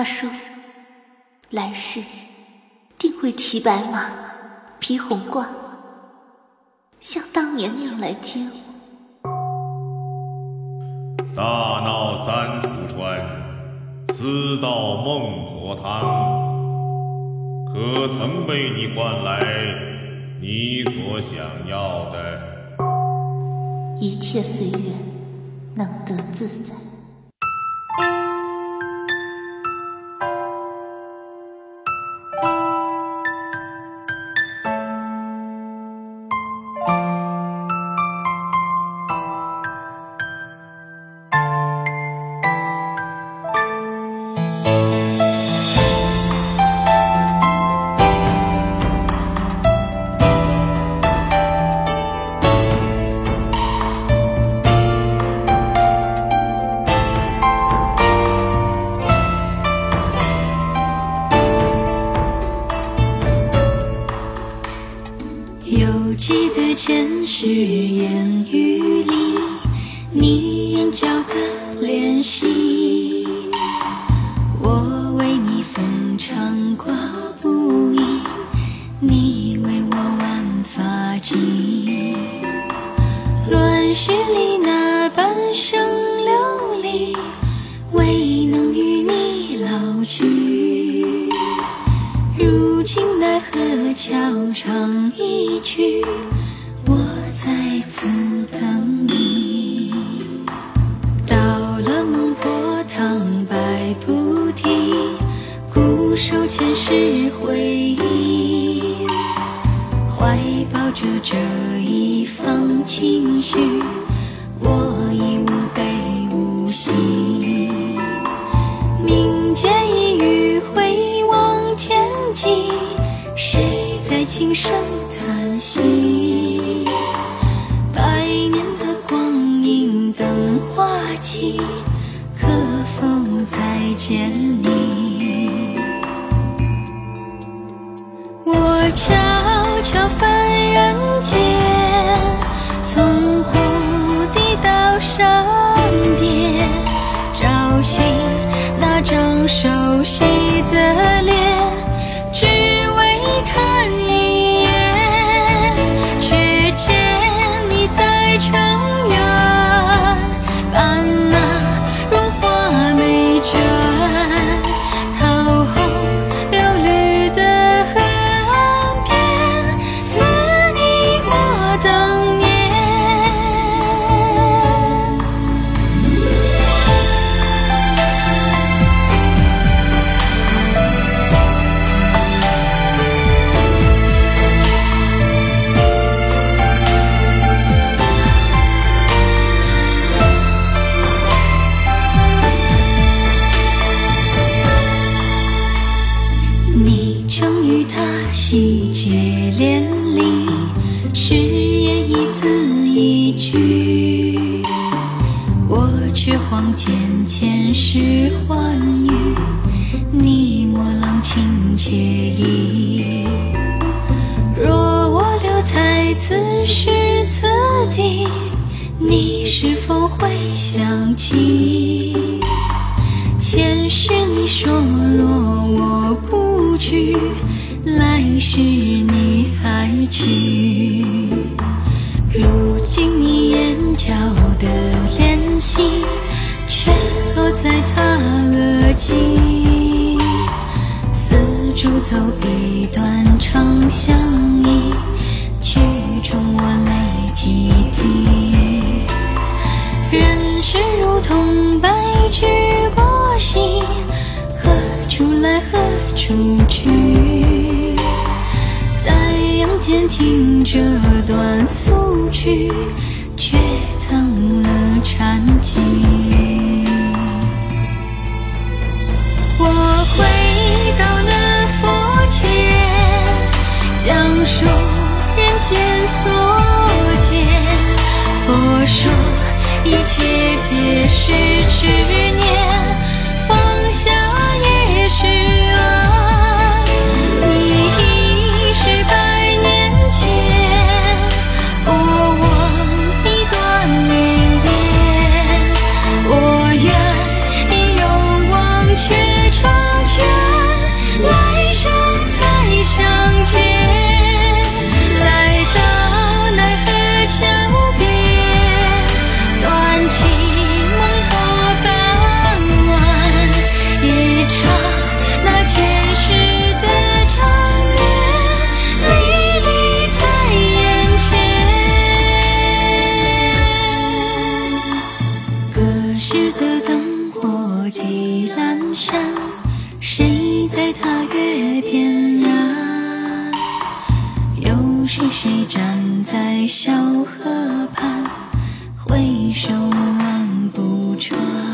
他说：“来世定会骑白马，披红褂，像当年那样来接我。”大闹三途川，私盗孟婆汤。可曾为你换来你所想要的？一切随缘，能得自在。前世烟雨里，你眼角的怜惜，我为你缝长挂不已，你为我挽发髻。乱世里那半生流离，未能与你老去。如今奈何桥唱一曲，等你。到了孟婆汤白菩提，固守前世回忆，怀抱着这一方情绪，我期，可否再见你？我悄悄翻人间，从湖底到山巅，找寻那张熟悉的脸，只为看一眼，却见你在你正与他喜结连理，誓言一字一句。我却慌见前世欢愉，你我郎情妾意。若我留在此时此地，你是否会想起？前世你说若我不去，来世你还去。如今你眼角的怜惜，却落在他额际。丝竹走一段长相依，曲终我泪几滴。人世如同白驹过何处去？在阳间听这段俗曲，却藏了禅机。我回到了佛前，讲述人间所见。佛说一切皆是执念，山，谁在踏月边岸？又是谁站在小河畔，回首望不穿？